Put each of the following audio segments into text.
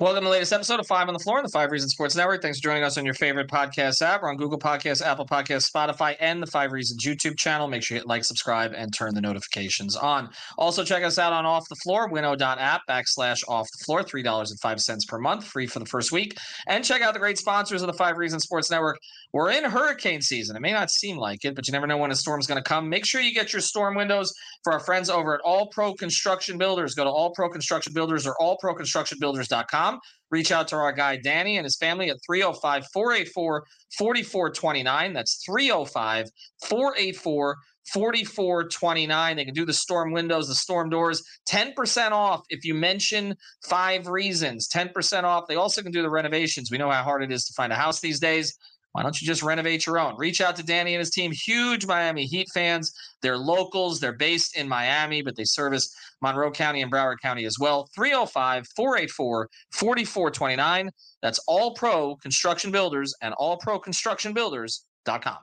Welcome to the latest episode of Five on the Floor on the Five Reasons Sports Network. Thanks for joining us on your favorite podcast app. We're on Google Podcasts, Apple Podcasts, Spotify, and the Five Reasons YouTube channel. Make sure you hit like, subscribe, and turn the notifications on. Also, check us out on Off the Floor, winnow.app backslash off the floor, $3.05 per month, free for the first week. And check out the great sponsors of the Five Reasons Sports Network. We're in hurricane season. It may not seem like it, but you never know when a storm's going to come. Make sure you get your storm windows for our friends over at All Pro Construction Builders. Go to All Pro Construction Builders or allproconstructionbuilders.com. Reach out to our guy Danny and his family at 305 484 4429. That's 305 484 4429. They can do the storm windows, the storm doors, 10% off if you mention five reasons. 10% off. They also can do the renovations. We know how hard it is to find a house these days. Why don't you just renovate your own? Reach out to Danny and his team. Huge Miami Heat fans. They're locals. They're based in Miami, but they service Monroe County and Broward County as well. 305 484 4429. That's All Pro Construction Builders and allproconstructionbuilders.com.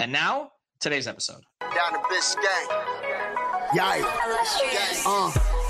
And now, today's episode. Down to Biscayne. Yikes. Uh,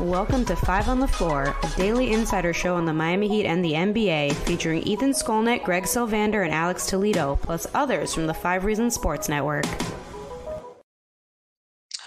Welcome to Five on the Floor, a daily insider show on the Miami Heat and the NBA, featuring Ethan Skolnick, Greg Sylvander, and Alex Toledo, plus others from the Five Reasons Sports Network.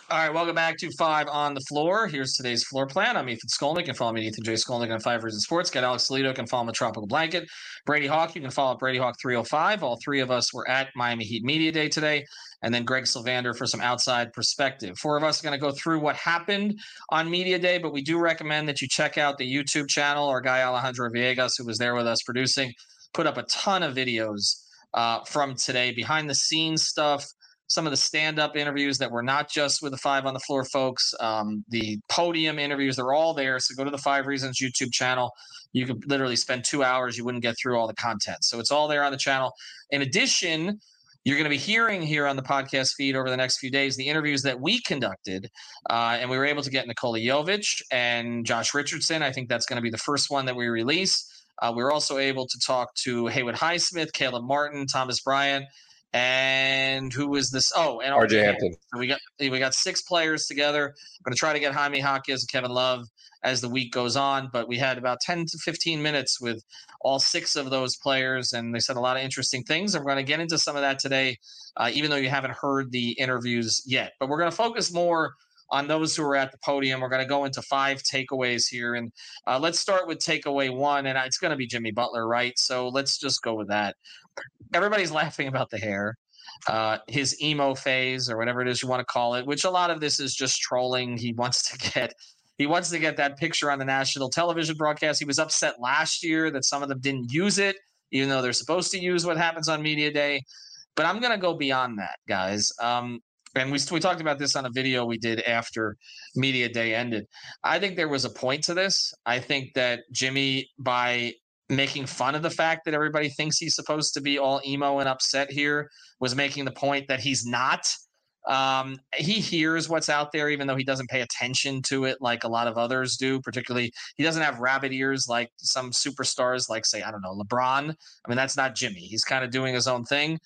All right, welcome back to Five on the Floor. Here's today's floor plan. I'm Ethan Skolnick. You can follow me Ethan J. Skolnick on Five Reasons Sports. Got Alex Toledo. You can follow him at Tropical Blanket. Brady Hawk, you can follow up Brady Hawk 305. All three of us were at Miami Heat Media Day today. And then Greg Sylvander for some outside perspective. Four of us are going to go through what happened on Media Day, but we do recommend that you check out the YouTube channel. Our guy Alejandro Villegas, who was there with us producing, put up a ton of videos uh, from today, behind the scenes stuff some of the stand-up interviews that were not just with the five on the floor folks um, the podium interviews they're all there so go to the five reasons youtube channel you could literally spend two hours you wouldn't get through all the content so it's all there on the channel in addition you're going to be hearing here on the podcast feed over the next few days the interviews that we conducted uh, and we were able to get nikola jovic and josh richardson. I think that's going to be the first one that we release. Uh, we were also able to talk to haywood highsmith caleb martin thomas bryant and who was this? Oh, and RJ Hampton. So we got we got six players together. I'm going to try to get Jaime Hawkins and Kevin Love as the week goes on, but we had about 10 to 15 minutes with all six of those players, and they said a lot of interesting things. And we're going to get into some of that today, uh, even though you haven't heard the interviews yet. But we're going to focus more on those who are at the podium. We're going to go into five takeaways here, and uh, let's start with takeaway one, and it's going to be Jimmy Butler, right? So let's just go with that everybody's laughing about the hair, uh, his emo phase or whatever it is you want to call it. Which a lot of this is just trolling. He wants to get he wants to get that picture on the national television broadcast. He was upset last year that some of them didn't use it, even though they're supposed to use what happens on media day. But I'm going to go beyond that, guys. Um, and we we talked about this on a video we did after media day ended. I think there was a point to this. I think that Jimmy, by making fun of the fact that everybody thinks he's supposed to be all emo and upset here was making the point that he's not. Um, he hears what's out there even though he doesn't pay attention to it like a lot of others do particularly he doesn't have rabbit ears like some superstars like say i don't know lebron. I mean that's not jimmy. He's kind of doing his own thing.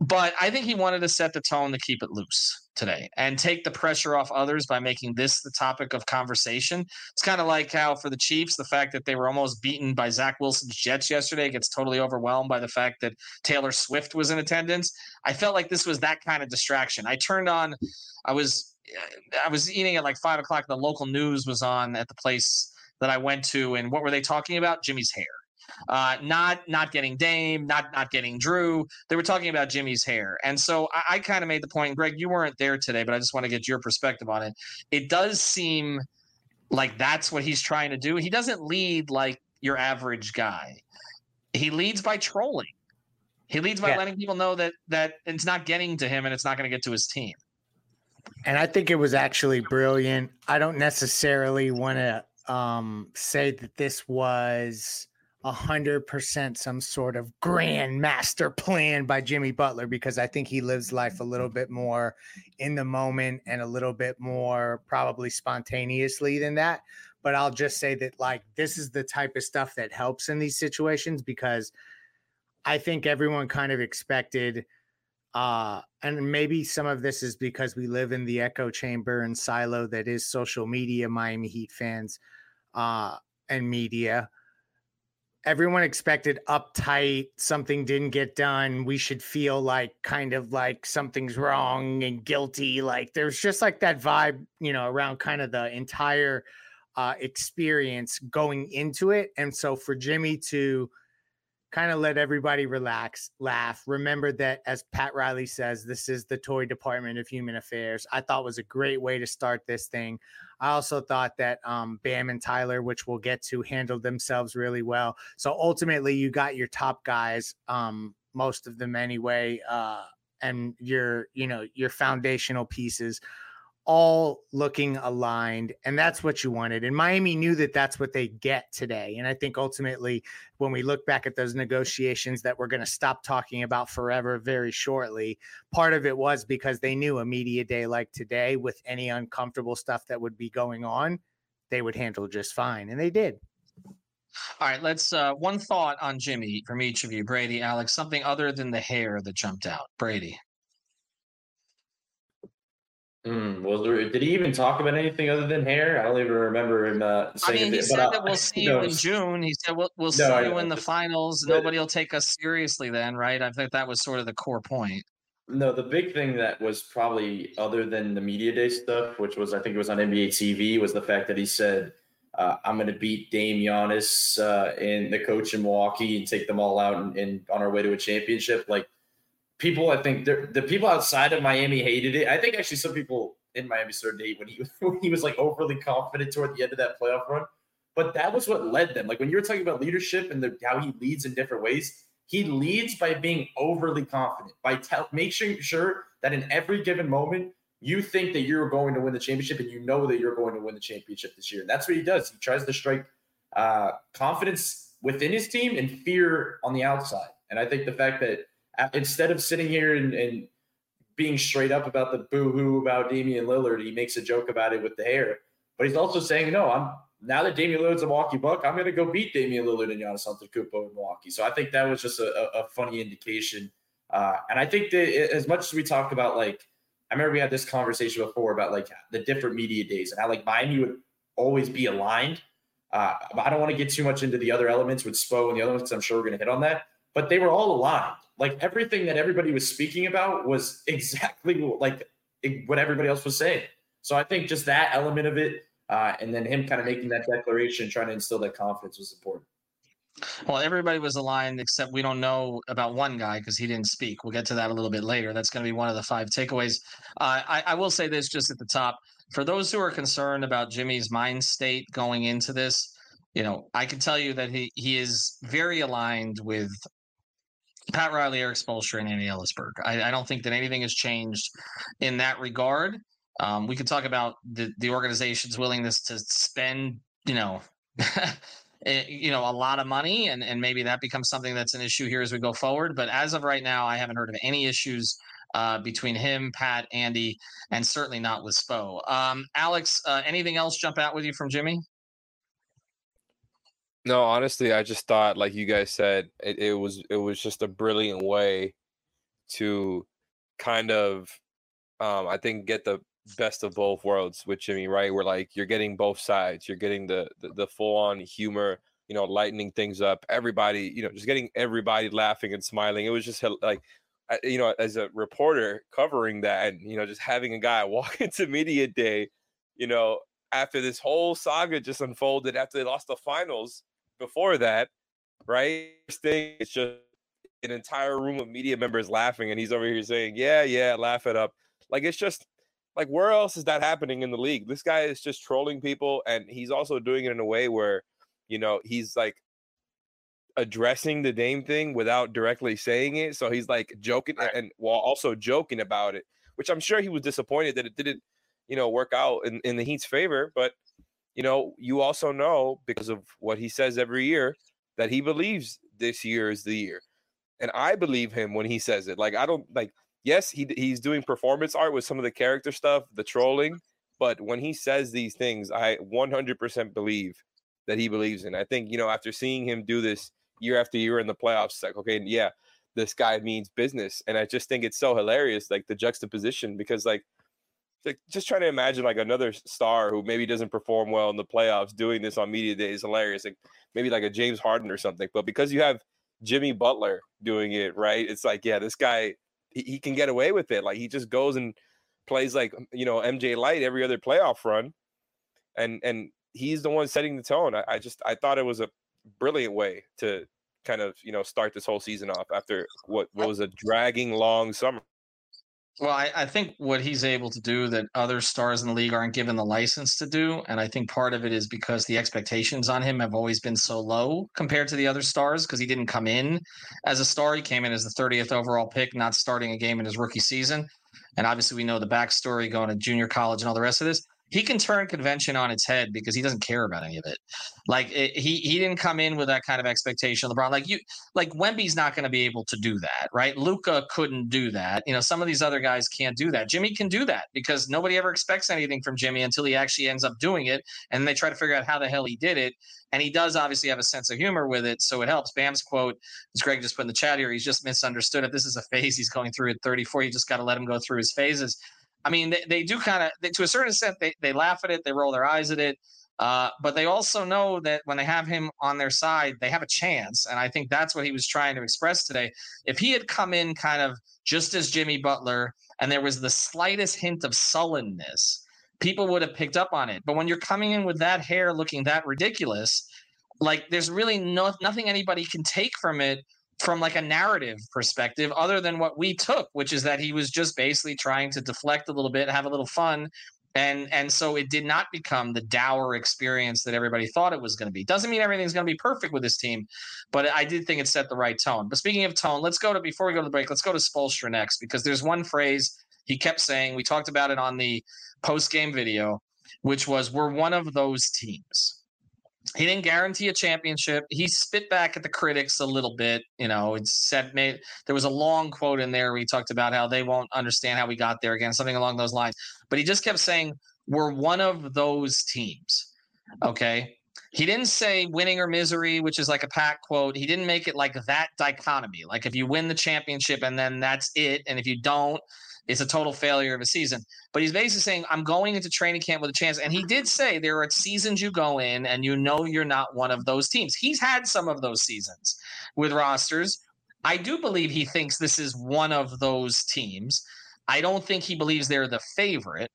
But I think he wanted to set the tone to keep it loose today and take the pressure off others by making this the topic of conversation. It's kind of like how for the Chiefs, the fact that they were almost beaten by Zach Wilson's Jets yesterday gets totally overwhelmed by the fact that Taylor Swift was in attendance. I felt like this was that kind of distraction. I turned on, I was, I was eating at like five o'clock. The local news was on at the place that I went to, and what were they talking about? Jimmy's hair Uh, not not getting Dame, not not getting Drew. They were talking about Jimmy's hair, and so I, I kind of made the point. Greg, you weren't there today, but I just want to get your perspective on it. It does seem like that's what he's trying to do. He doesn't lead like your average guy. He leads by trolling. He leads by yeah. letting people know that that it's not getting to him and it's not going to get to his team. And I think it was actually brilliant. I don't necessarily want to um, say that this was a hundred percent some sort of grand master plan by Jimmy Butler because I think he lives life a little bit more in the moment and a little bit more probably spontaneously than that. But I'll just say that like this is the type of stuff that helps in these situations because I think everyone kind of expected uh and maybe some of this is because we live in the echo chamber and silo that is social media Miami Heat fans uh and media everyone expected uptight something didn't get done we should feel like kind of like something's wrong and guilty like there's just like that vibe you know around kind of the entire uh experience going into it and so for jimmy to kind of let everybody relax, laugh. Remember that, as Pat Riley says, this is the toy department of human affairs. I thought was a great way to start this thing. I also thought that um, Bam and Tyler, which we'll get to, handled themselves really well. So ultimately, you got your top guys, um, most of them anyway, uh, and your you know your foundational pieces all looking aligned and that's what you wanted and miami knew that that's what they get today and i think ultimately when we look back at those negotiations that we're going to stop talking about forever very shortly part of it was because they knew a media day like today with any uncomfortable stuff that would be going on they would handle just fine and they did. All right let's uh one thought on jimmy from each of you brady alex something other than the hair that jumped out. Brady Mm, was there, did he even talk about anything other than hair? I don't even remember him uh, saying. I mean, he said that we'll see you in June. He said we'll, we'll no, see you in the finals. But, Nobody will take us seriously then, right? I think that was sort of the core point. No, the big thing that was probably other than the media day stuff, which was I think it was on NBA TV, was the fact that he said, uh, "I'm going to beat Dame Giannis uh, and the coach in Milwaukee and take them all out and, and on our way to a championship." Like people, I think the people outside of Miami hated it. I think actually some people in Miami started to hate when he when he was like overly confident toward the end of that playoff run. But that was what led them. Like when you were talking about leadership and the, how he leads in different ways, he leads by being overly confident, by tell, making sure that in every given moment you think that you're going to win the championship and you know that you're going to win the championship this year. And that's what he does. He tries to strike uh, confidence within his team and fear on the outside. And I think the fact that instead of sitting here and, and being straight up about the boo-hoo about Damian Lillard, he makes a joke about it with the hair. But he's also saying, no, I'm now that Damian Lillard's a Milwaukee Buck, I'm going to go beat Damian Lillard and Giannis Antetokounmpo in Milwaukee. So I think that was just a, a funny indication. Uh, and I think that as much as we talk about like, I remember we had this conversation before about like the different media days and how like Miami would always be aligned. Uh, I don't want to get too much into the other elements with Spo and the other ones because I'm sure we're going to hit on that. But they were all aligned like everything that everybody was speaking about was exactly like what everybody else was saying. So I think just that element of it, uh, and then him kind of making that declaration, trying to instill that confidence was important. Well, everybody was aligned except we don't know about one guy because he didn't speak. We'll get to that a little bit later. That's going to be one of the five takeaways. Uh, I, I will say this just at the top for those who are concerned about Jimmy's mind state going into this. You know, I can tell you that he he is very aligned with Pat Riley, Erik Spoelstra, and Andy Elisburg. I, I, don't think that anything has changed in that regard. Um, we could talk about the, the organization's willingness to spend, you know, eh, you know, a lot of money, and and maybe that becomes something that's an issue here as we go forward. But as of right now, I haven't heard of any issues uh, between him, Pat, Andy, and certainly not with Spo. Um, Alex, uh, anything else jump out with you from Jimmy? No, honestly, I just thought, like you guys said, it, it was it was just a brilliant way to kind of, um, I think, get the best of both worlds with Jimmy. Right, where like you're getting both sides, you're getting the the, the full on humor, you know, lightening things up. Everybody, you know, just getting everybody laughing and smiling. It was just like you know, as a reporter covering that, and you know, just having a guy walk into media day, you know, after this whole saga just unfolded after they lost the finals, before that, right? First thing, it's just an entire room of media members laughing, and he's over here saying, "Yeah, yeah, laugh it up." Like it's just like where else is that happening in the league? This guy is just trolling people, and he's also doing it in a way where, you know, he's like addressing the Dame thing without directly saying it. So he's like joking and, and while also joking about it, which I'm sure he was disappointed that it didn't, you know, work out in, in the Heat's favor. But you know, you also know because of what he says every year that he believes this year is the year. And I believe him when he says it. Like I don't like yes, he he's doing performance art with some of the character stuff, the trolling, but when he says these things, I 100% believe that he believes in. I think, you know, after seeing him do this year after year in the playoffs, like, okay, yeah, this guy means business. And I just think it's so hilarious, like the juxtaposition, because like like just trying to imagine like another star who maybe doesn't perform well in the playoffs doing this on media day is hilarious. Like maybe like a James Harden or something. But because you have Jimmy Butler doing it, right? It's like, yeah, this guy he, he can get away with it. Like he just goes and plays like you know MJ Light every other playoff run, and and he's the one setting the tone. I, I just I thought it was a brilliant way to kind of you know start this whole season off after what, what was a dragging long summer. Well, I, I, think what he's able to do that other stars in the league aren't given the license to do. And I think part of it is because the expectations on him have always been so low compared to the other stars because he didn't come in as a star. He came in as the 30th overall pick, not starting a game in his rookie season. And obviously, we know the backstory going to junior college and all the rest of this he can turn convention on its head because he doesn't care about any of it. Like it, he he didn't come in with that kind of expectation. LeBron, like you, like Wemby's not going to be able to do that, right? Luka couldn't do that. You know, some of these other guys can't do that. Jimmy can do that because nobody ever expects anything from Jimmy until he actually ends up doing it, and they try to figure out how the hell he did it. And he does obviously have a sense of humor with it, so it helps. Bam's quote, as Greg just put in the chat here, he's just misunderstood. If this is a phase he's going through at 34, you just got to let him go through his phases. I mean, they, they do kind of, to a certain extent, they, they laugh at it, they roll their eyes at it. Uh, but they also know that when they have him on their side, they have a chance. And I think that's what he was trying to express today. If he had come in kind of just as Jimmy Butler and there was the slightest hint of sullenness, people would have picked up on it. But when you're coming in with that hair looking that ridiculous, like there's really no, nothing anybody can take from it from like a narrative perspective other than what we took which is that he was just basically trying to deflect a little bit have a little fun and and so it did not become the dour experience that everybody thought it was going to be. Doesn't mean everything's going to be perfect with this team but i did think it set the right tone. But speaking of tone let's go to before we go to the break let's go to Spoelstra next because there's one phrase he kept saying we talked about it on the post game video which was we're one of those teams he didn't guarantee a championship. He spit back at the critics a little bit. You know, it said there was a long quote in there where he talked about how they won't understand how we got there again, something along those lines. But he just kept saying, We're one of those teams. Okay. He didn't say winning or misery, which is like a pack quote. He didn't make it like that dichotomy. Like if you win the championship and then that's it. And if you don't, it's a total failure of a season. But he's basically saying, I'm going into training camp with a chance. And he did say there are seasons you go in and you know you're not one of those teams. He's had some of those seasons with rosters. I do believe he thinks this is one of those teams. I don't think he believes they're the favorite,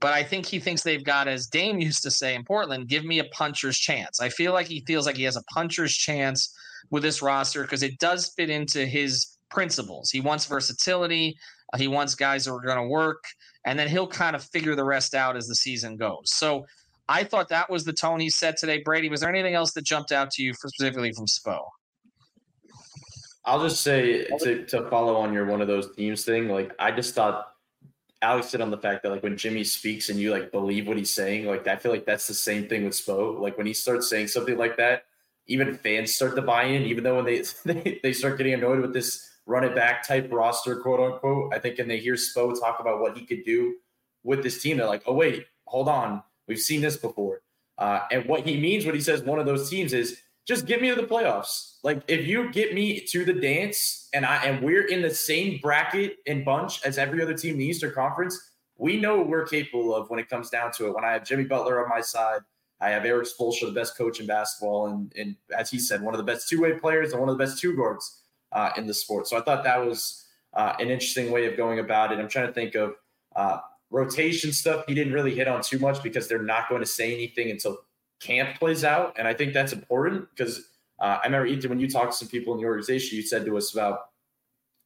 but I think he thinks they've got, as Dame used to say in Portland, give me a puncher's chance. I feel like he feels like he has a puncher's chance with this roster because it does fit into his principles. He wants versatility. He wants guys that are going to work, and then he'll kind of figure the rest out as the season goes. So I thought that was the tone he set today. Brady, was there anything else that jumped out to you specifically from Spo? I'll just say to, to follow on your one of those teams thing, like I just thought Alex said on the fact that like when Jimmy speaks and you like believe what he's saying, like I feel like that's the same thing with Spo. Like when he starts saying something like that, even fans start to buy in, even though when they they, they start getting annoyed with this run it back type roster, quote unquote. I think, and they hear Spo talk about what he could do with this team, they're like, oh, wait, hold on. We've seen this before. Uh, and what he means when he says one of those teams is just get me to the playoffs. Like if you get me to the dance and I and we're in the same bracket and bunch as every other team in the Eastern Conference, we know what we're capable of when it comes down to it. When I have Jimmy Butler on my side, I have Erik Spoelstra, the best coach in basketball, and, and as he said, one of the best two-way players and one of the best two guards uh, in the sport. So I thought that was uh, an interesting way of going about it. I'm trying to think of uh, rotation stuff. He didn't really hit on too much because they're not going to say anything until camp plays out, and I think that's important because Uh, I remember Ethan when you talked to some people in the organization, you said to us about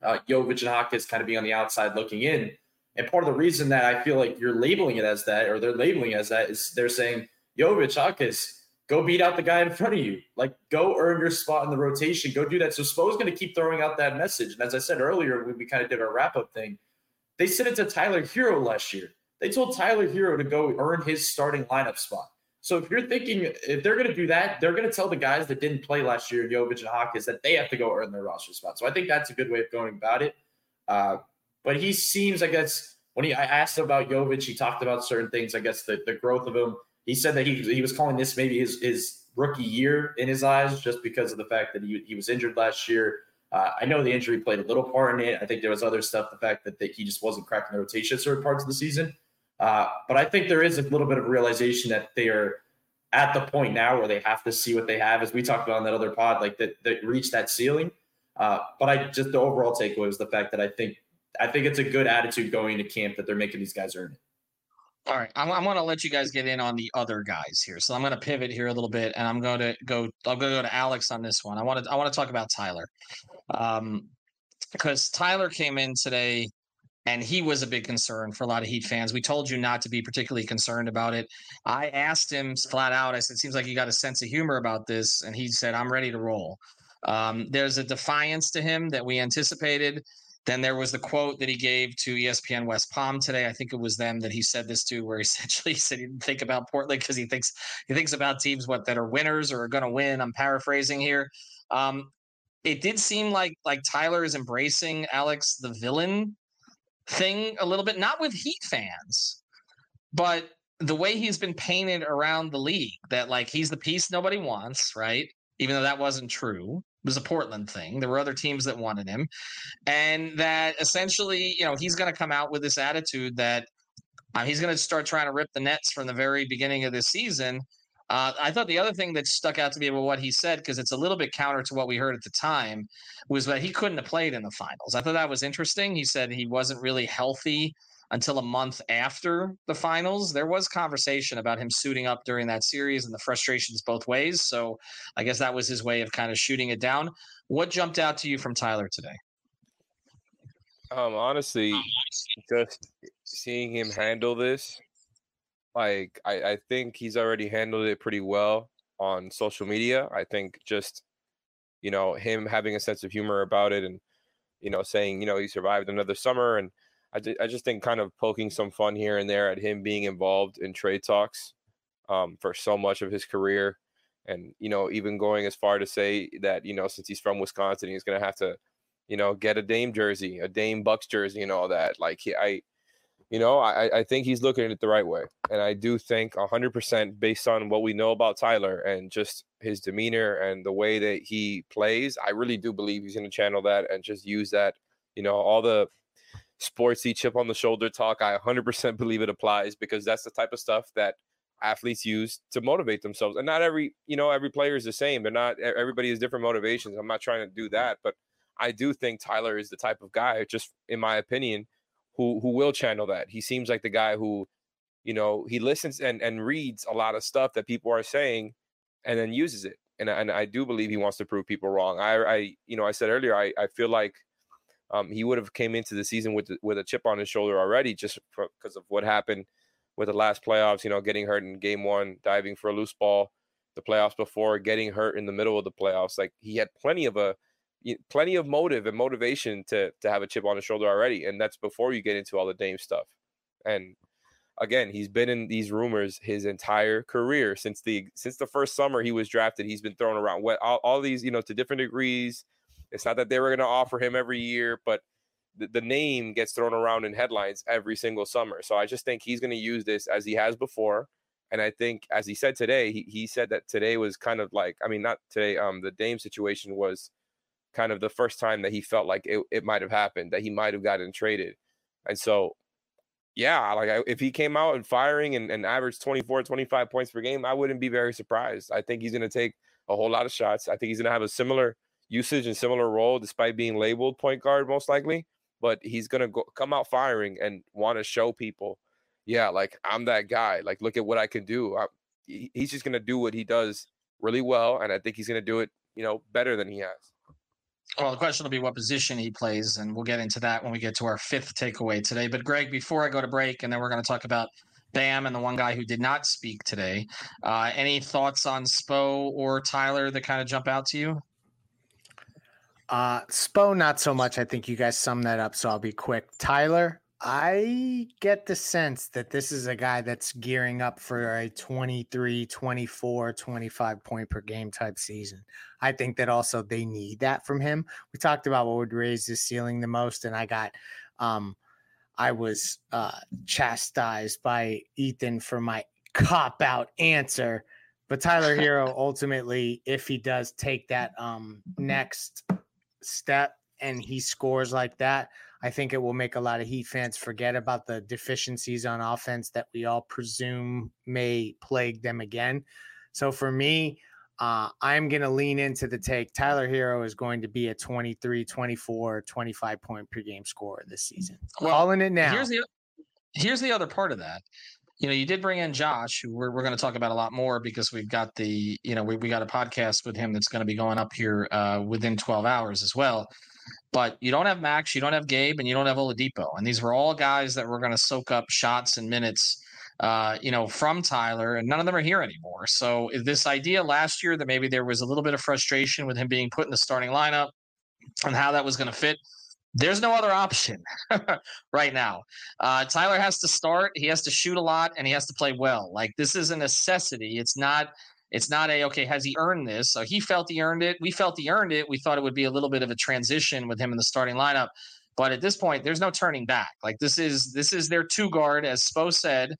uh, Jovic and Jaquez kind of being on the outside looking in. And part of the reason that I feel like you're labeling it as that, or they're labeling as that, is they're saying Jovic, Jaquez, go beat out the guy in front of you. Like, go earn your spot in the rotation. Go do that. So Spo's going to keep throwing out that message. And as I said earlier, when we kind of did our wrap up thing, they said it to Tyler Herro last year. They told Tyler Herro to go earn his starting lineup spot. So if you're thinking if they're going to do that, they're going to tell the guys that didn't play last year, Jovic and Hawkins, that they have to go earn their roster spot. So I think that's a good way of going about it. Uh, but he seems, I guess, when he I asked about Jovic, he talked about certain things. I guess the, the growth of him. He said that he he was calling this maybe his his rookie year in his eyes, just because of the fact that he he was injured last year. Uh, I know the injury played a little part in it. I think there was other stuff, the fact that, that he just wasn't cracking the rotation certain parts of the season. Uh, but I think there is a little bit of realization that they are at the point now where they have to see what they have, as we talked about on that other pod, like that that reach that ceiling. Uh, but I just the overall takeaway was the fact that I think I think it's a good attitude going to camp that they're making these guys earn it. All right, I'm, I'm going to let you guys get in on the other guys here. So I'm going to pivot here a little bit, and I'm going to go. I'm going to go to Alex on this one. I want to. I want to talk about Tyler, um, because Tyler came in today and he was a big concern for a lot of Heat fans. We told you not to be particularly concerned about it. I asked him flat out. I said, "Seems like you got a sense of humor about this," and he said, "I'm ready to roll." Um, there's a defiance to him that we anticipated. Then there was the quote that he gave to ESPN West Palm today. I think it was them that he said this to, where essentially he said he didn't think about Portland because he thinks he thinks about teams what that are winners or are going to win. I'm paraphrasing here. Um, it did seem like like Tyler is embracing Alex the villain thing a little bit, not with Heat fans, but the way he's been painted around the league that like he's the piece nobody wants, right? Even though that wasn't true. Was a Portland thing. There were other teams that wanted him. And that essentially, you know, he's going to come out with this attitude that uh, he's going to start trying to rip the nets from the very beginning of this season uh, I thought the other thing that stuck out to me about what he said, because it's a little bit counter to what we heard at the time, was that he couldn't have played in the finals. I thought that was interesting. He said he wasn't really healthy until a month after the finals. There was conversation about him suiting up during that series and the frustrations both ways. So I guess that was his way of kind of shooting it down. What jumped out to you from Tyler today? Um, honestly, just seeing him handle this like I, I think he's already handled it pretty well on social media. I think just you know him having a sense of humor about it and you know saying you know he survived another summer and I, I just think kind of poking some fun here and there at him being involved in trade talks um, for so much of his career and you know even going as far to say that you know since he's from Wisconsin he's going to have to you know get a Dame jersey a Dame Bucks jersey and all that like he, I you know, I, I think he's looking at it the right way. And I do think 100% based on what we know about Tyler and just his demeanor and the way that he plays, I really do believe he's going to channel that and just use that. You know, all the sportsy chip on the shoulder talk, I 100% believe it applies because that's the type of stuff that athletes use to motivate themselves. And not every, you know, every player is the same. They're not, everybody has different motivations. I'm not trying to do that, but I do think Tyler is the type of guy, just in my opinion, who who will channel that. He seems like the guy who, you know, he listens and and reads a lot of stuff that people are saying, and then uses it. And and I do believe he wants to prove people wrong. I I you know I said earlier I I feel like. Um, he would have came into the season with with a chip on his shoulder already, just because of what happened with the last playoffs. You know, getting hurt in game one, diving for a loose ball, the playoffs before, getting hurt in the middle of the playoffs. Like he had plenty of a plenty of motive and motivation to to have a chip on his shoulder already, and that's before you get into all the Dame stuff. And again, he's been in these rumors his entire career since the since the first summer he was drafted. He's been thrown around all, all these, you know, to different degrees. It's not that they were going to offer him every year, but the, name gets thrown around in headlines every single summer. So I just think he's going to use this as he has before. And I think, as he said today, he, he said that today was kind of like, I mean, not today, um, the Dame situation was kind of the first time that he felt like it, it might have happened, that he might have gotten traded. And so, yeah, like I, if he came out and firing and, and averaged 24, 25 points per game, I wouldn't be very surprised. I think he's going to take a whole lot of shots. I think he's going to have a similar usage and similar role despite being labeled point guard most likely, but he's going to come out firing and want to show people, yeah, like I'm that guy. Like look at what I can do. I, he's just going to do what he does really well and I think he's going to do it you know, better than he has. Well, the question will be what position he plays, and we'll get into that when we get to our fifth takeaway today. But Greg, before I go to break, and then we're going to talk about Bam and the one guy who did not speak today. Uh, any thoughts on Spo or Tyler that kind of jump out to you? Uh, Spo, not so much. I think you guys summed that up, so I'll be quick. Tyler, I get the sense that this is a guy that's gearing up for a 23, 24, 25 point per game type season. I think that also they need that from him. We talked about what would raise his ceiling the most, and I got um I was uh chastised by Ethan for my cop out answer. But Tyler Herro, ultimately, if he does take that um next step and he scores like that, I think it will make a lot of Heat fans forget about the deficiencies on offense that we all presume may plague them again. So for me, uh, I'm going to lean into the take. Tyler Herro is going to be a 23, 24, 25 point per game scorer this season. Well, Calling it now. Here's the, here's the other part of that. You know, you did bring in Josh, who we're, we're going to talk about a lot more because we've got the, you know, we, we got a podcast with him that's going to be going up here uh, within 12 hours as well. But you don't have Max, you don't have Gabe, and you don't have Oladipo. And these were all guys that were going to soak up shots and minutes, uh, you know, from Tyler, and none of them are here anymore. So this idea last year that maybe there was a little bit of frustration with him being put in the starting lineup and how that was going to fit. There's no other option right now. Uh, Tyler has to start. He has to shoot a lot, and he has to play well. Like this is a necessity. It's not it's not a okay, has he earned this? So he felt he earned it. We felt he earned it. We thought it would be a little bit of a transition with him in the starting lineup. But at this point, there's no turning back. Like this is this is their two guard, as Spo said,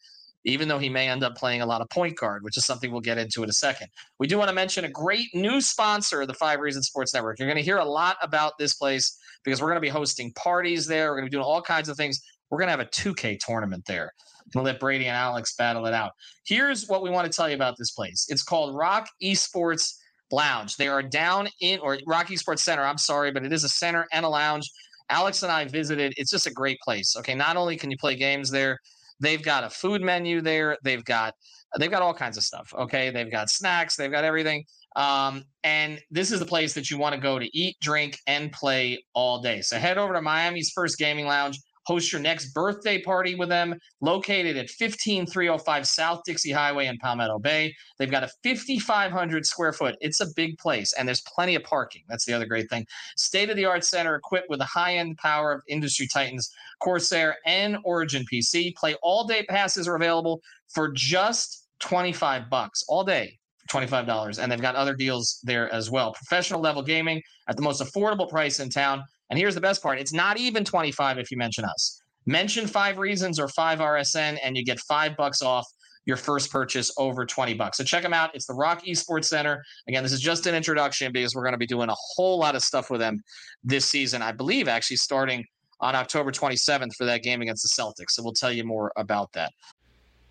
even though he may end up playing a lot of point guard, which is something we'll get into in a second. We do want to mention a great new sponsor of the Five Reasons Sports Network. You're going to hear a lot about this place because we're going to be hosting parties there. We're going to be doing all kinds of things. We're going to have a 2K tournament there and let Brady and Alex battle it out. Here's what we want to tell you about this place. It's called ROK Esports Lounge. They are down in or ROK Esports Center. I'm sorry, but it is a center and a lounge. Alex and I visited. It's just a great place. Okay, not only can you play games there, they've got a food menu there. They've got they've got all kinds of stuff. Okay, they've got snacks. They've got everything. Um, and this is the place that you want to go to eat, drink, and play all day. So head over to Miami's first gaming lounge. Host your next birthday party with them, located at 15305 South Dixie Highway in Palmetto Bay. They've got a 5,500 square foot. It's a big place, and there's plenty of parking. That's the other great thing. State of the art center equipped with the high end power of industry titans, Corsair, and Origin PC. Play all day passes are available for just 25 bucks all day. $25 and they've got other deals there as well professional level gaming at the most affordable price in town and here's the best part it's not even 25 if you mention us. Mention five reasons or five RSN, and you get five bucks off your first purchase over 20 bucks. So check them out. It's the ROK Esports Center. Again, this is just an introduction because we're going to be doing a whole lot of stuff with them this season. I believe actually starting on October 27th for that game against the Celtics. So we'll tell you more about that.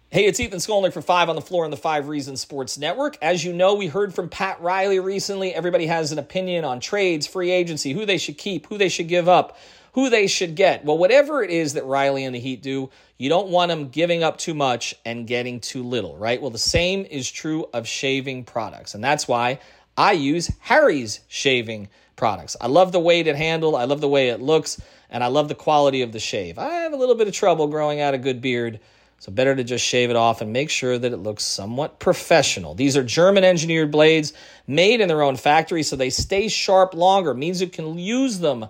Hey, it's Ethan Skolnick for Five on the Floor on the Five Reasons Sports Network. As you know, we heard from Pat Riley recently. Everybody has an opinion on trades, free agency, who they should keep, who they should give up, who they should get. Well, whatever it is that Riley and the Heat do, you don't want them giving up too much and getting too little, right? Well, the same is true of shaving products. And that's why I use Harry's shaving products. I love the way it handles, I love the way it looks, and I love the quality of the shave. I have a little bit of trouble growing out a good beard so better to just shave it off and make sure that it looks somewhat professional. These are German engineered blades made in their own factory so they stay sharp longer, means you can use them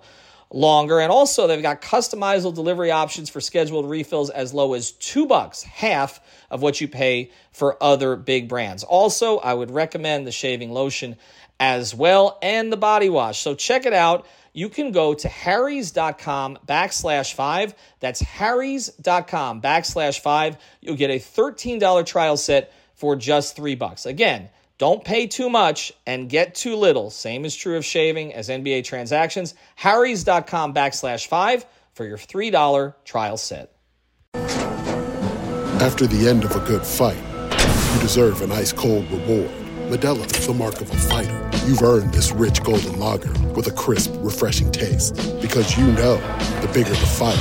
longer. And also they've got customizable delivery options for scheduled refills as low as two bucks, half of what you pay for other big brands. Also, I would recommend the shaving lotion as well and the body wash. So check it out you can go to harrys.com backslash five. That's harrys.com backslash five. You'll get a $13 trial set for just three bucks. Again, don't pay too much and get too little. Same is true of shaving as NBA transactions. Harrys.com backslash five for your $3 trial set. After the end of a good fight, you deserve an ice cold reward. Modelo is the mark of a fighter. You've earned this rich golden lager with a crisp, refreshing taste. Because you know the bigger the fight,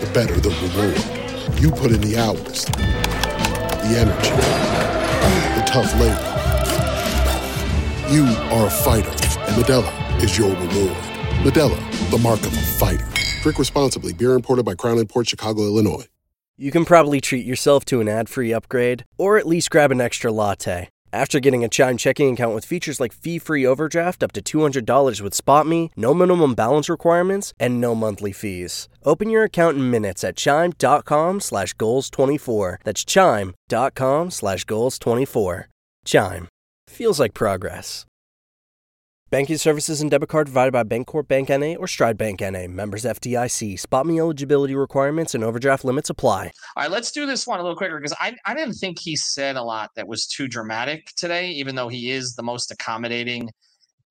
the better the reward. You put in the hours, the energy, the tough labor. You are a fighter, Modelo is your reward. Modelo, the mark of a fighter. Drink responsibly. Beer imported by Crown Imports Chicago, Illinois. You can probably treat yourself to an ad-free upgrade, or at least grab an extra latte. After getting a Chime checking account with features like fee-free overdraft up to $200 with SpotMe, no minimum balance requirements, and no monthly fees. Open your account in minutes at chime.com slash goals24. That's chime.com slash goals24. Chime. Feels like progress. Banking services and debit card provided by Bancorp Bank NA or Stride Bank NA. Members FDIC. Spot me eligibility requirements and overdraft limits apply. All right, let's do this one a little quicker because I, I didn't think he said a lot that was too dramatic today, even though he is the most accommodating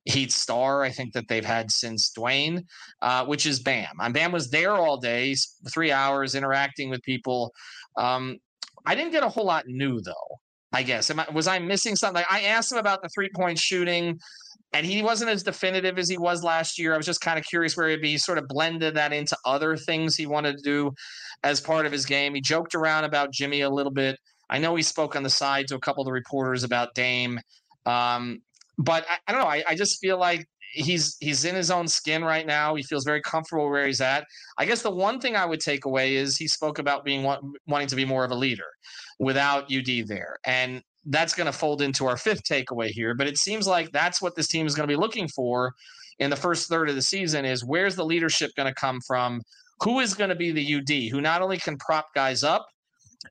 Heat star I think that they've had since Dwayne, uh, which is Bam. And Bam was there all day, three hours interacting with people. Um, I didn't get a whole lot new though. I guess I, was I missing something? I asked him about the three point shooting and he wasn't as definitive as he was last year. I was just kind of curious where he'd be. He sort of blended that into other things he wanted to do as part of his game. He joked around about Jimmy a little bit. I know he spoke on the side to a couple of the reporters about Dame, um, but I, I, don't know. I, I just feel like he's he's in his own skin right now. He feels very comfortable where he's at. I guess the one thing I would take away is he spoke about being wanting to be more of a leader without UD there, and that's going to fold into our fifth takeaway here. But it seems like that's what this team is going to be looking for in the first third of the season is where's the leadership going to come from? Who is going to be the UD who not only can prop guys up,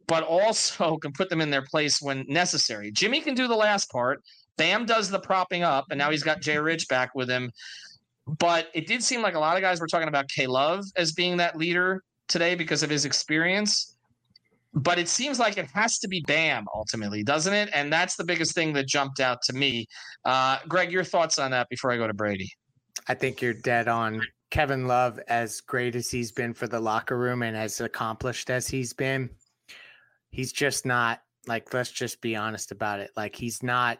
but also can put them in their place when necessary. Jimmy can do the last part. Bam does the propping up, and now he's got Jay Rich back with him. But it did seem like a lot of guys were talking about K Love as being that leader today because of his experience but it seems like it has to be Bam ultimately, doesn't it? And that's the biggest thing that jumped out to me. Uh, Greg, your thoughts on that before I go to Brady? I think you're dead on. Kevin Love, as great as he's been for the locker room and as accomplished as he's been, he's just not like, let's just be honest about it. Like, he's not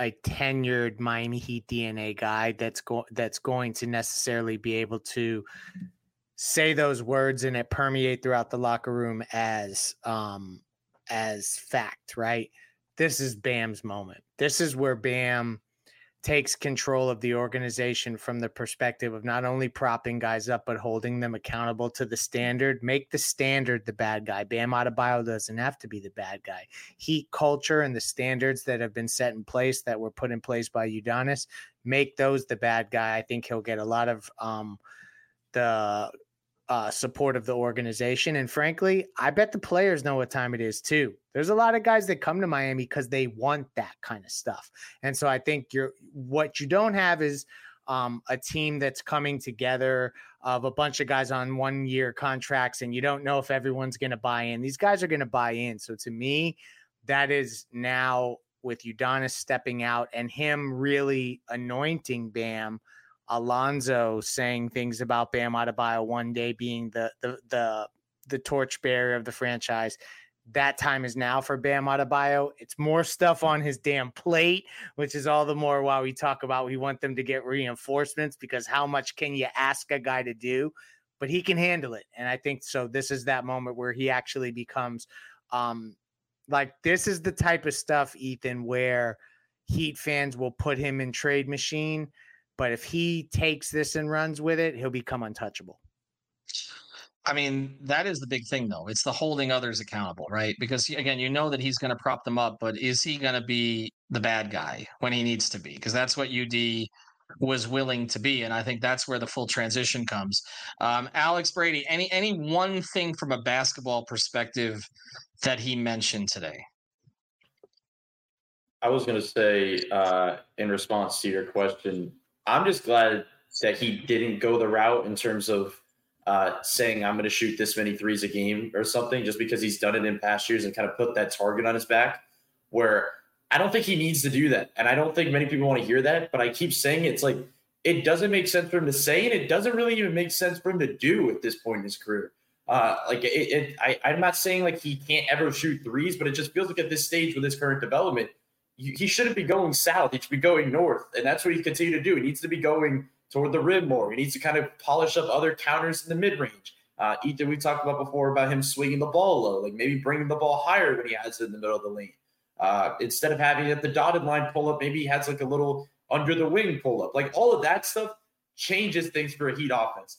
a tenured Miami Heat DNA guy that's going that's going to necessarily be able to say those words and it permeate throughout the locker room as um as fact, right? This is Bam's moment. This is where Bam takes control of the organization from the perspective of not only propping guys up but holding them accountable to the standard. Make the standard the bad guy. Bam Adebayo doesn't have to be the bad guy. Heat culture and the standards that have been set in place that were put in place by Udonis make those the bad guy. I think he'll get a lot of um the uh, support of the organization. And frankly, I bet the players know what time it is too. There's a lot of guys that come to Miami because they want that kind of stuff. And so I think you're what you don't have is um, a team that's coming together of a bunch of guys on one year contracts, and you don't know if everyone's going to buy in. These guys are going to buy in. So to me, that is now with Udonis stepping out and him really anointing Bam Alonzo saying things about Bam Adebayo one day being the the the the torchbearer of the franchise. That time is now for Bam Adebayo. It's more stuff on his damn plate, which is all the more why we talk about we want them to get reinforcements because how much can you ask a guy to do? But he can handle it, and I think so. This is that moment where he actually becomes, um, like this is the type of stuff, Ethan, where Heat fans will put him in trade machine but if he takes this and runs with it, he'll become untouchable. I mean, that is the big thing, though. It's the holding others accountable, right? Because again, you know that he's going to prop them up, but is he going to be the bad guy when he needs to be? Because that's what UD was willing to be, and I think that's where the full transition comes. Um, Alex Brady, any any one thing from a basketball perspective that he mentioned today? I was going to say, uh, in response to your question, I'm just glad that he didn't go the route in terms of uh, saying I'm going to shoot this many threes a game or something, just because he's done it in past years and kind of put that target on his back. Where I don't think he needs to do that, and I don't think many people want to hear that. But I keep saying it's like it doesn't make sense for him to say, and it doesn't really even make sense for him to do at this point in his career. Uh, like it, it I, I'm not saying like he can't ever shoot threes, but it just feels like at this stage with his current development, he shouldn't be going south. He should be going north, and that's what he continue to do. He needs to be going toward the rim more. He needs to kind of polish up other counters in the mid range. Uh, Ethan, we talked about before about him swinging the ball low, like maybe bringing the ball higher when he has it in the middle of the lane. Uh, instead of having at the dotted line pull up, maybe he has like a little under the wing pull up. Like all of that stuff changes things for a Heat offense.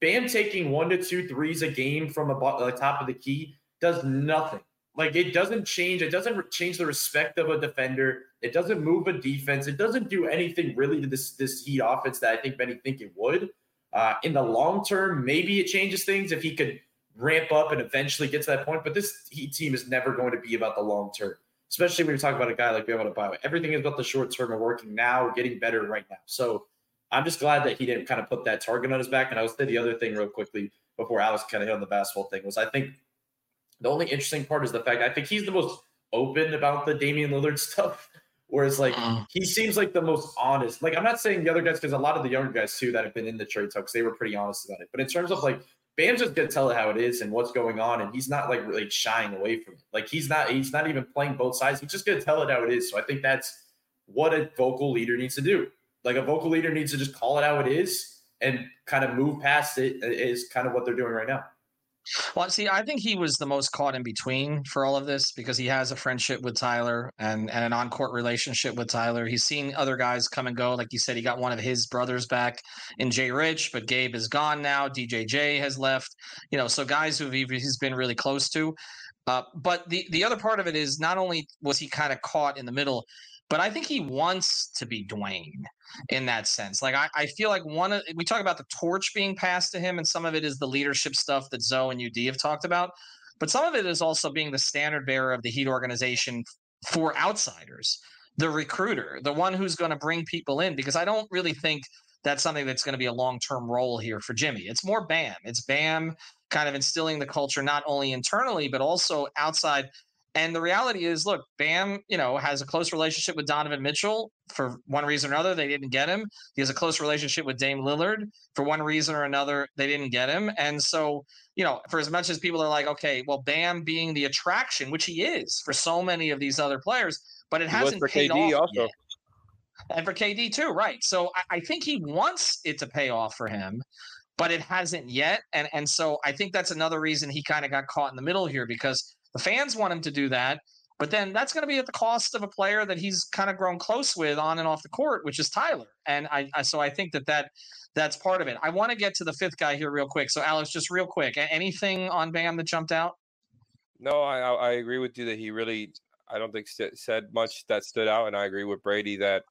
Bam taking one to two threes a game from the top of the key does nothing. Like it doesn't change. It doesn't change the respect of a defender. It doesn't move a defense. It doesn't do anything really to this this Heat offense that I think many think it would. Uh, in the long term, maybe it changes things if he could ramp up and eventually get to that point. But this Heat team is never going to be about the long term, especially when you talk about a guy like Bam Adebayo. Everything is about the short term and working now, getting better right now. So I'm just glad that he didn't kind of put that target on his back. And I will say the other thing real quickly before Alex kind of hit on the basketball thing was I think the only interesting part is the fact I think he's the most open about the Damian Lillard stuff. Whereas like uh-huh. he seems like the most honest. Like I'm not saying the other guys because a lot of the younger guys too that have been in the trade talks they were pretty honest about it. But in terms of like Bam's just gonna tell it how it is and what's going on, and he's not like really shying away from it. Like he's not he's not even playing both sides. He's just gonna tell it how it is. So I think that's what a vocal leader needs to do. Like a vocal leader needs to just call it how it is and kind of move past it. Is kind of what they're doing right now. Well, see, I think he was the most caught in between for all of this because he has a friendship with Tyler and, and an on court relationship with Tyler. He's seen other guys come and go. Like you said, he got one of his brothers back in Jay Rich, but Gabe is gone now. DJJ has left. You know, so guys who he's been really close to. Uh, but the, the other part of it is not only was he kind of caught in the middle, but I think he wants to be Dwyane in that sense. Like I, I feel like one of we talk about the torch being passed to him, and some of it is the leadership stuff that Zo and UD have talked about. But some of it is also being the standard bearer of the Heat organization for outsiders, the recruiter, the one who's going to bring people in. Because I don't really think that's something that's going to be a long term role here for Jimmy. It's more Bam. It's Bam kind of instilling the culture not only internally but also outside and the reality is, look, Bam, you know, has a close relationship with Donovan Mitchell for one reason or another. They didn't get him. He has a close relationship with Dame Lillard for one reason or another. They didn't get him. And so, you know, for as much as people are like, okay, well, Bam being the attraction, which he is for so many of these other players, but it he hasn't paid KD off also. Yet. And for KD too, right? So I, I think he wants it to pay off for him but it hasn't yet. And and so I think that's another reason he kind of got caught in the middle here because the fans want him to do that, but then that's going to be at the cost of a player that he's kind of grown close with on and off the court, which is Tyler. And I, I so I think that that that's part of it. I want to get to the fifth guy here real quick. So Alex, just real quick, anything on Bam that jumped out? No, I I agree with you that he really I don't think said much that stood out, and I agree with Brady that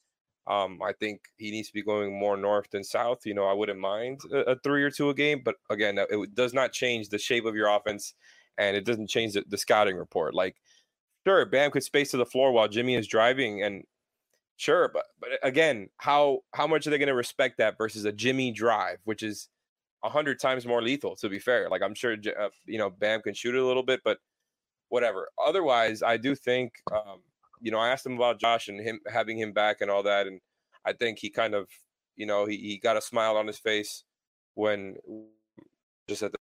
um, I think he needs to be going more north than south. You know, I wouldn't mind a, a three or two a game, but again, it does not change the shape of your offense and it doesn't change the, the scouting report. Like, sure, Bam could space to the floor while Jimmy is driving, and sure, but but again, how how much are they going to respect that versus a Jimmy drive, which is a hundred times more lethal? To be fair, like I'm sure uh, you know Bam can shoot it a little bit, but whatever. Otherwise, I do think um, you know I asked him about Josh and him having him back and all that, and I think he kind of you know he, he got a smile on his face when just at the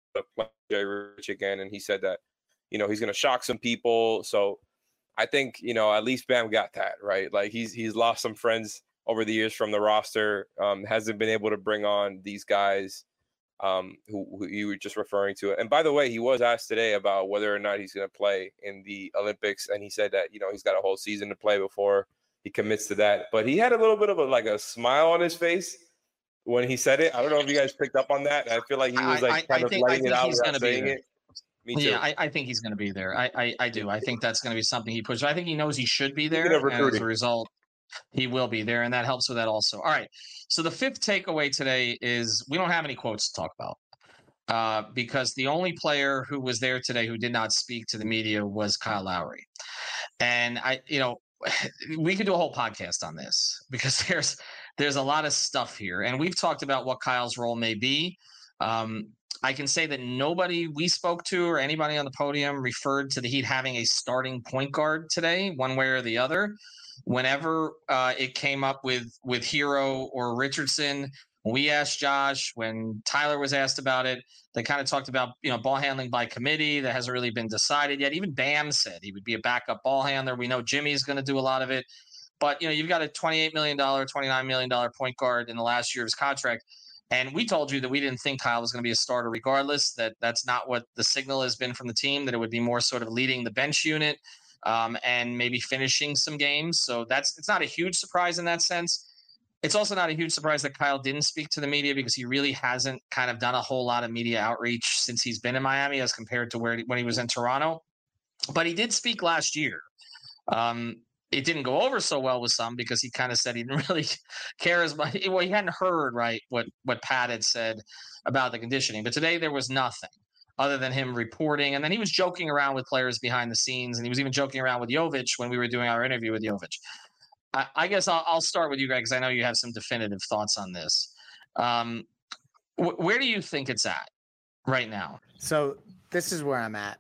Jay Rich again, and he said that you know he's going to shock some people. So I think you know at least Bam got that right. Like he's he's lost some friends over the years from the roster. Um, hasn't been able to bring on these guys um, who, who you were just referring to. And by the way, he was asked today about whether or not he's going to play in the Olympics, and he said that you know he's got a whole season to play before he commits to that. But he had a little bit of a like a smile on his face when he said it. I don't know if you guys picked up on that. I feel like he was like I, kind I of think, letting it out without saying it. Me too. Yeah, I, I think he's going to be there. I, I, I, do. I think that's going to be something he pushes. I think he knows he should be there, and as a result, he will be there, and that helps with that also. All right. So the fifth takeaway today is we don't have any quotes to talk about. Uh, because the only player who was there today who did not speak to the media was Kyle Lowry. And I, you know, we could do a whole podcast on this because there's there's a lot of stuff here, and we've talked about what Kyle's role may be. Um, I can say that nobody we spoke to or anybody on the podium referred to the Heat having a starting point guard today, one way or the other. Whenever uh, it came up with with Herro or Richardson, we asked Josh, when Tyler was asked about it, they kind of talked about you know ball handling by committee that hasn't really been decided yet. Even Bam said he would be a backup ball handler. We know Jimmy's going to do a lot of it. But you know, you've got a $28 million, $29 million point guard in the last year of his contract. And we told you that we didn't think Kyle was going to be a starter regardless, that that's not what the signal has been from the team, that it would be more sort of leading the bench unit um, and maybe finishing some games. So that's it's not a huge surprise in that sense. it's also not a huge surprise that Kyle didn't speak to the media because he really hasn't kind of done a whole lot of media outreach since he's been in Miami as compared to where when he was in Toronto. But he did speak last year. Um, it didn't go over so well with some because he kind of said he didn't really care as much. Well, he hadn't heard right what what Pat had said about the conditioning. But today there was nothing other than him reporting, and then he was joking around with players behind the scenes, and he was even joking around with Jovic when we were doing our interview with Jovic. I, I guess I'll, I'll, start with you, Greg, because I know you have some definitive thoughts on this. Um, wh- where do you think it's at right now? So this is where I'm at.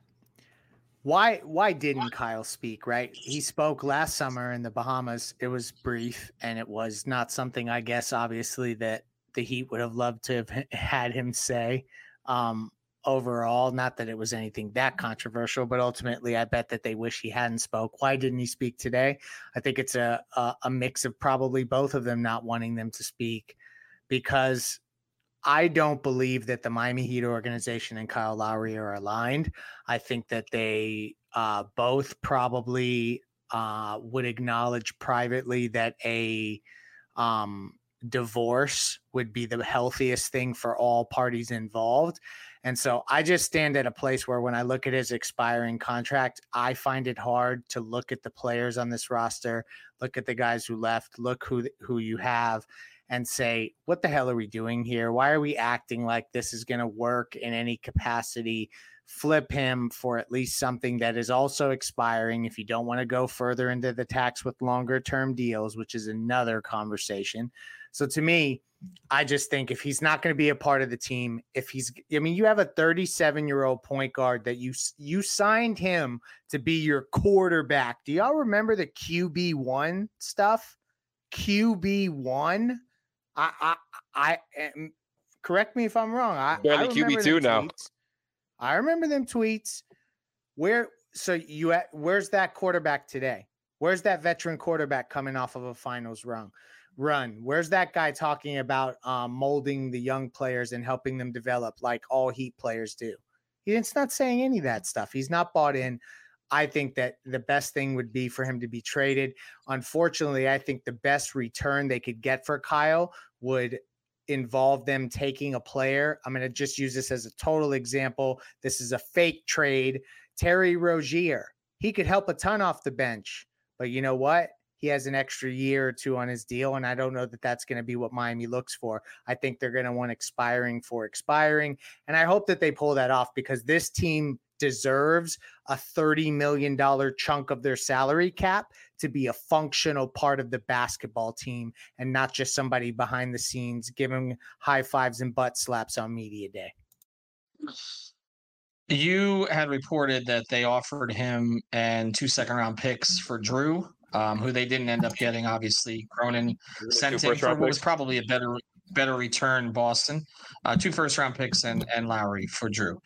Why why didn't Kyle speak, right? He spoke last summer in the Bahamas. It was brief and it was not something I guess obviously that the Heat would have loved to have had him say. Um, overall. Not that it was anything that controversial, but ultimately, I bet that they wish he hadn't spoke. Why didn't he speak today? I think it's a, a, a mix of probably both of them not wanting them to speak, because I don't believe that the Miami Heat organization and Kyle Lowry are aligned. I think that they uh, both probably uh, would acknowledge privately that a um, divorce would be the healthiest thing for all parties involved. And so I just stand at a place where when I look at his expiring contract, I find it hard to look at the players on this roster, look at the guys who left, look who who you have and say, what the hell are we doing here? Why are we acting like this is going to work in any capacity? Flip him for at least something that is also expiring if you don't want to go further into the tax with longer term deals, which is another conversation. So to me, I just think if he's not going to be a part of the team, if he's, I mean, you have a 37 year old point guard that you you signed him to be your quarterback. Do y'all remember the QB one stuff? QB one. I I I am, correct me if I'm wrong. I barely QB two now. I remember them tweets. Where so you at? Where's that quarterback today? Where's that veteran quarterback coming off of a finals run? run? Where's that guy talking about um, molding the young players and helping them develop like all Heat players do? He's not saying any of that stuff. He's not bought in. I think that the best thing would be for him to be traded. Unfortunately, I think the best return they could get for Kyle would involve them taking a player. I'm going to just use this as a total example. This is a fake trade. Terry Rozier, he could help a ton off the bench. But you know what? he has an extra year or two on his deal. And I don't know that that's going to be what Miami looks for. I think they're going to want expiring for expiring. And I hope that they pull that off because this team deserves a $30 million chunk of their salary cap to be a functional part of the basketball team and not just somebody behind the scenes giving high fives and butt slaps on media day. You had reported that they offered him and two second round picks for Jrue, um, who they didn't end up getting. Obviously, Cronin sent him for what was probably a better better return Boston. Uh, two first round picks and and Lowry for Jrue.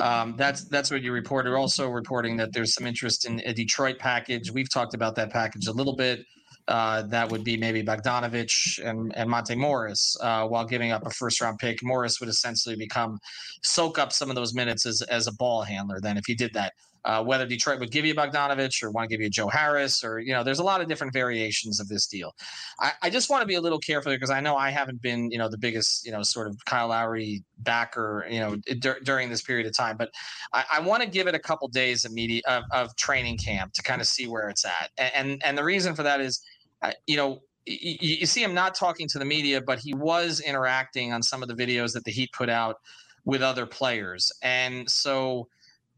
Um, that's that's what you reported. Also reporting that there's some interest in a Detroit package. We've talked about that package a little bit. Uh, that would be maybe Bogdanovich and, and Monte Morris uh, while giving up a first round pick. Morris would essentially become soak up some of those minutes as, as a ball handler then if he did that uh, whether Detroit would give you Bogdanovich or want to give you Joe Harris, or you know, there's a lot of different variations of this deal. I, I just want to be a little careful because I know I haven't been, you know, the biggest, you know, sort of Kyle Lowry backer, you know, during this period of time. But I, I want to give it a couple days of media of, of, training camp to kind of see where it's at, and and, and the reason for that is, uh, you know, you, see him not talking to the media, but he was interacting on some of the videos that the Heat put out with other players, and so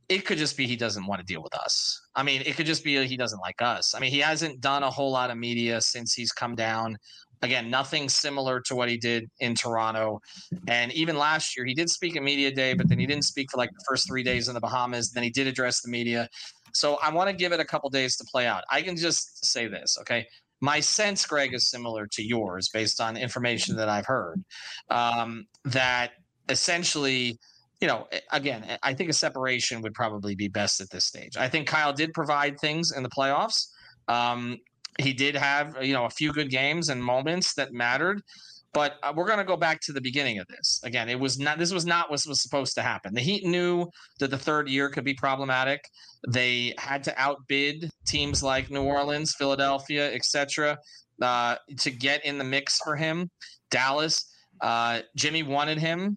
it could just be he doesn't want to deal with us. I mean, it could just be he doesn't like us. I mean, he hasn't done a whole lot of media since he's come down. Again, nothing similar to what he did in Toronto. And even last year, he did speak at Media Day, but then he didn't speak for like the first three days in the Bahamas. Then he did address the media. So I want to give it a couple days to play out. I can just say this, okay? My sense, Greg, is similar to yours based on information that I've heard. Um, that essentially – you know, again, I think a separation would probably be best at this stage. I think Kyle did provide things in the playoffs. Um, he did have, you know, a few good games and moments that mattered. But uh, we're going to go back to the beginning of this. Again, it was not. This was not what was supposed to happen. The Heat knew that the third year could be problematic. They had to outbid teams like New Orleans, Philadelphia, etc. uh, to get in the mix for him. Dallas, uh, Jimmy wanted him.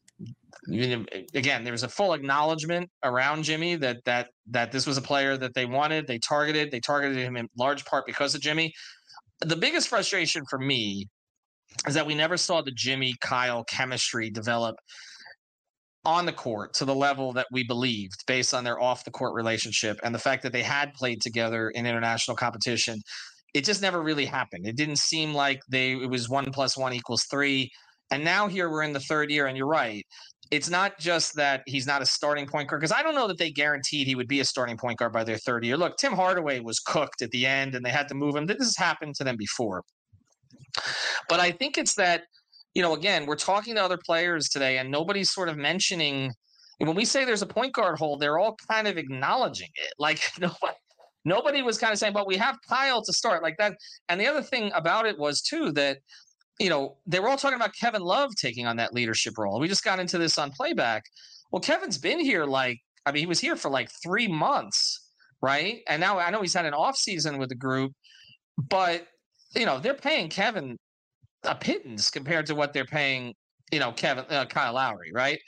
Again, there was a full acknowledgement around Jimmy that that that this was a player that they wanted. They targeted. They targeted him in large part because of Jimmy. The biggest frustration for me is that we never saw the Jimmy Kyle chemistry develop on the court to the level that we believed based on their off the court relationship and the fact that they had played together in international competition it just never really happened it didn't seem like they it was one plus one equals three and now here we're in the third year and you're right it's not just that he's not a starting point guard because I don't know that they guaranteed he would be a starting point guard by their third year. Look, Tim Hardaway was cooked at the end and they had to move him. This has happened to them before. But I think it's that, you know, again, we're talking to other players today and nobody's sort of mentioning when we say there's a point guard hole, they're all kind of acknowledging it. Like nobody nobody was kind of saying, but we have Kyle to start like that. And the other thing about it was too that you know, they were all talking about Kevin Love taking on that leadership role. We just got into this on playback. Well, Kevin's been here like, I mean, he was here for like three months, right? And now I know he's had an off season with the group, but you know, they're paying Kevin a pittance compared to what they're paying, you know, Kevin uh, Kyle Lowry, right?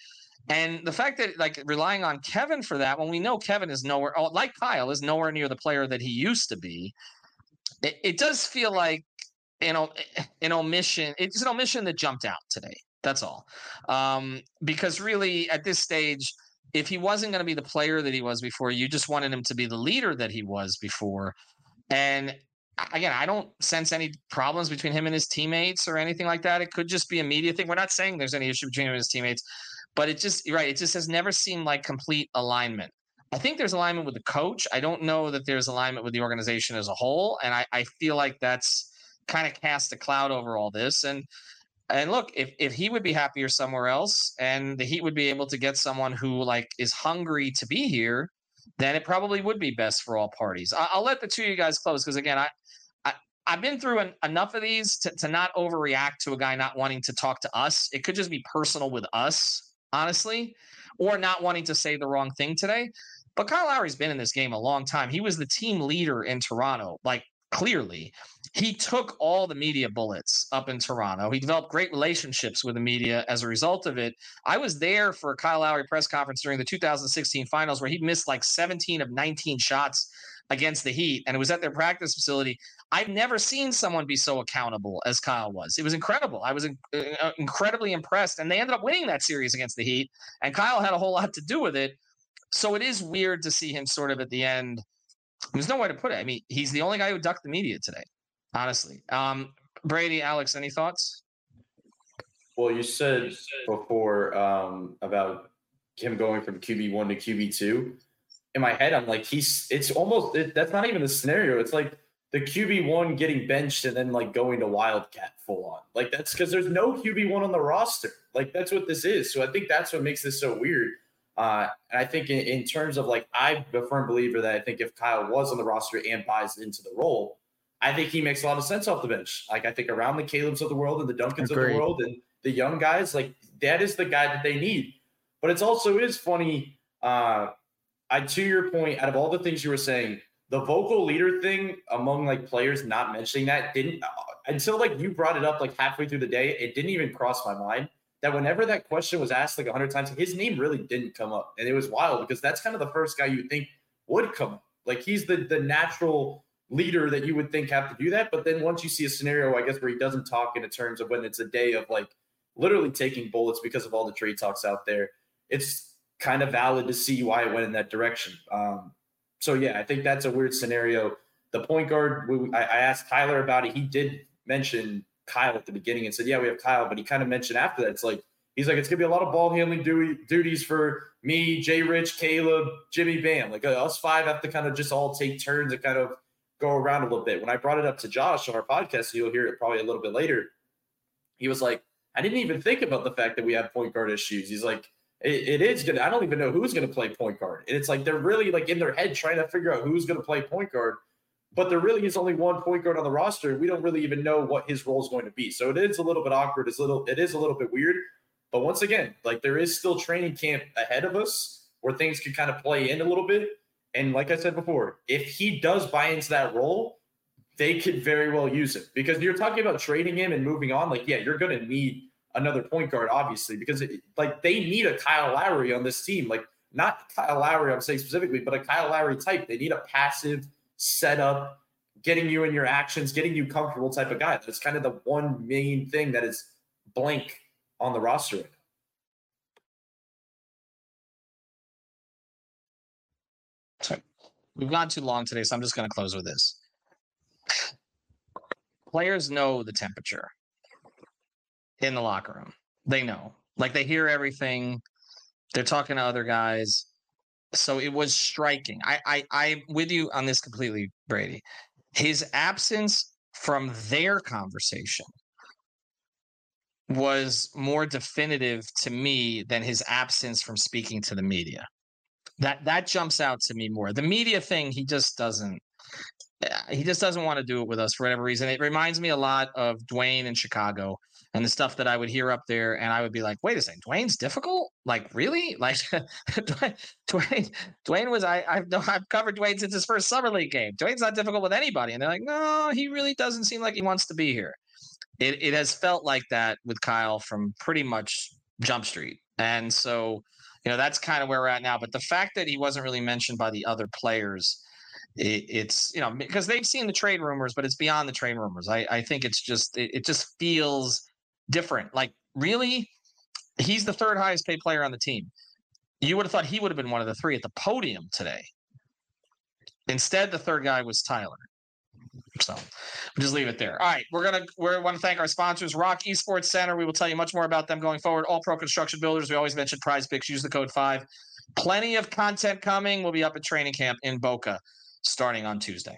And the fact that like relying on Kevin for that, when we know Kevin is nowhere, oh, like Kyle, is nowhere near the player that he used to be, it, it does feel like an, an omission. It's an omission that jumped out today. That's all. Um, because really, at this stage, if he wasn't going to be the player that he was before, you just wanted him to be the leader that he was before. And again, I don't sense any problems between him and his teammates or anything like that. It could just be a media thing. We're not saying there's any issue between him and his teammates, but it just right. It just has never seemed like complete alignment. I think there's alignment with the coach. I don't know that there's alignment with the organization as a whole, and I, I feel like that's kind of cast a cloud over all this. And and look, if if he would be happier somewhere else, and the Heat would be able to get someone who like is hungry to be here, then it probably would be best for all parties. I, will let the two of you guys close because again, I. I I've been through an, enough of these to, to not overreact to a guy not wanting to talk to us. It could just be personal with us, honestly, or not wanting to say the wrong thing today. But Kyle Lowry's been in this game a long time. He was the team leader in Toronto, like clearly. He took all the media bullets up in Toronto. He developed great relationships with the media as a result of it. I was there for a Kyle Lowry press conference during the 2016 finals where he missed like 17 of 19 shots against the Heat, and it was at their practice facility. I've never seen someone be so accountable as Kyle was. It was incredible. I was in, uh, incredibly impressed, and they ended up winning that series against the Heat, and Kyle had a whole lot to do with it. So it is weird to see him sort of at the end – there's no way to put it. I mean, he's the only guy who ducked the media today, honestly. Um, Brady, Alex, any thoughts? Well, you said before um, about him going from QB one to QB two. In my head, I'm like, he's. It's almost. It, that's not even the scenario. It's like the QB one getting benched and then like going to Wildcat full on. Like that's because there's no QB one on the roster. Like that's what this is. So I think that's what makes this so weird. Uh, and I think in, in, terms of like, I'm a firm believer that I think if Kyle was on the roster and buys into the role, I think he makes a lot of sense off the bench. Like, I think around the Caleb's of the world and the Duncans Agreed. of the world and the young guys, like, that is the guy that they need. But it's also is funny. Uh, I, to your point, out of all the things you were saying, the vocal leader thing among like players not mentioning that didn't uh, until like you brought it up like halfway through the day, it didn't even cross my mind that whenever that question was asked like a hundred times, his name really didn't come up. And it was wild because that's kind of the first guy you think would come up. Like he's the the natural leader that you would think have to do that. But then once you see a scenario, I guess, where he doesn't talk in terms of when it's a day of like literally taking bullets because of all the trade talks out there, it's kind of valid to see why it went in that direction. Um, so yeah, I think that's a weird scenario. The point guard, I asked Tyler about it. He did mention Kyle at the beginning and said, "Yeah, we have Kyle," but he kind of mentioned after that, it's like he's like, "It's gonna be a lot of ball handling duties for me, Jay Rich, Caleb, Jimmy Bam. Like uh, us five have to kind of just all take turns and kind of go around a little bit." When I brought it up to Josh on our podcast, you'll hear it probably a little bit later. He was like, "I didn't even think about the fact that we have point guard issues." He's like. It, it is gonna. I don't even know who's gonna play point guard, and it's like they're really like in their head trying to figure out who's gonna play point guard but there really is only one point guard on the roster. We don't really even know what his role is going to be. So it is a little bit awkward. It's little, it is a little bit weird. But once again, like there is still training camp ahead of us where things could kind of play in a little bit. And like I said before, if he does buy into that role, they could very well use him because you're talking about trading him and moving on. Like, yeah, you're going to need another point guard, obviously, because it, like they need a Kyle Lowry on this team. Like, not Kyle Lowry, I'm saying specifically, but a Kyle Lowry type. They need a passive setup, getting you in your actions, getting you comfortable type of guy. That's kind of the one main thing that is blank on the roster Sorry. We've gone too long today, so I'm just going to close with this. Players know the temperature in the locker room. They know. Like they hear everything. They're talking to other guys. So it was striking. I I I'm with you on this completely, Brady. His absence from their conversation was more definitive to me than his absence from speaking to the media. That that jumps out to me more. The media thing, he just doesn't eh, he just doesn't want to do it with us for whatever reason. It reminds me a lot of Dwyane in Chicago and the stuff that I would hear up there, and I would be like, "Wait a second, Dwyane's difficult? Like, really? Like, Dwayne? Dwyane was I I've no, I've covered Dwyane since his first summer league game. Dwyane's not difficult with anybody." And they're like, "No, he really doesn't seem like he wants to be here." It it has felt like that with Kyle from pretty much Jump Street, and so you know that's kind of where we're at now. But the fact that he wasn't really mentioned by the other players it, it's you know because they've seen the trade rumors, but it's beyond the trade rumors. I, I think it's just it, it just feels different. Like, really, he's the third highest paid player on the team. You would have thought he would have been one of the three at the podium today. Instead, the third guy was Tyler. So we'll just leave it there. All right, we're gonna we want to thank our sponsors, ROK Esports Center. We will tell you much more about them going forward. All Pro Construction Builders. We always mention Prize Picks. Use the code five. Plenty of content coming. We'll be up at training camp in Boca starting on Tuesday.